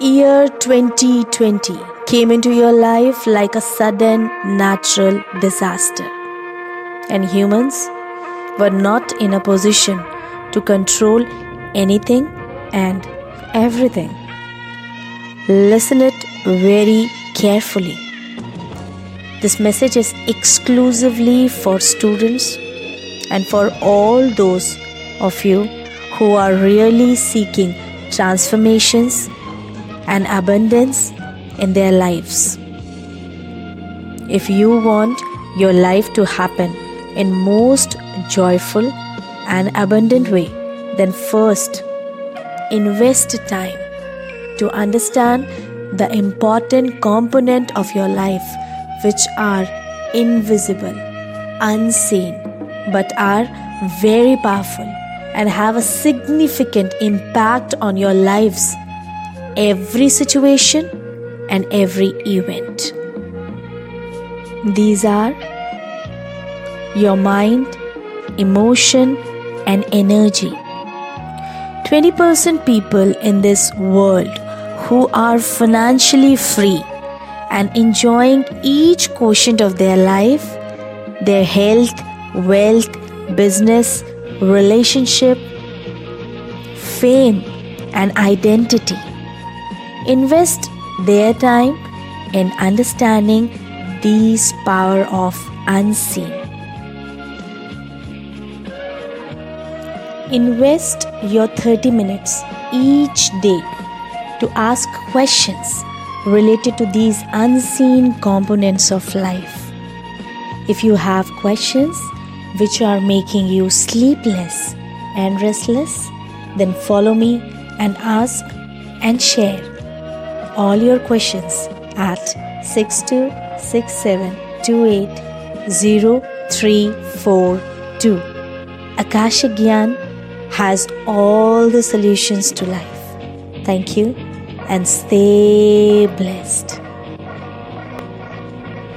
year 2020 came into your life like a sudden natural disaster, and humans were not in a position to control anything and everything. Listen it very carefully. This message is exclusively for students and for all those of you who are really seeking transformations and abundance in their lives. If you want your life to happen in most joyful and abundant way, then first invest time to understand the important component of your life which are invisible, unseen, but are very powerful and have a significant impact on your lives, every situation, and every event. These are your mind, emotion, and energy. 20% people in this world who are financially free and enjoying each quotient of their life, their health, wealth, business, relationship, fame, and identity. Invest their time in understanding these power of unseen. Invest your 30 minutes each day to ask questions related to these unseen components of life. If you have questions which are making you sleepless and restless, then follow me and ask and share all your questions at 6267280342. Akashic Gyan has all the solutions to life. Thank you and stay blessed.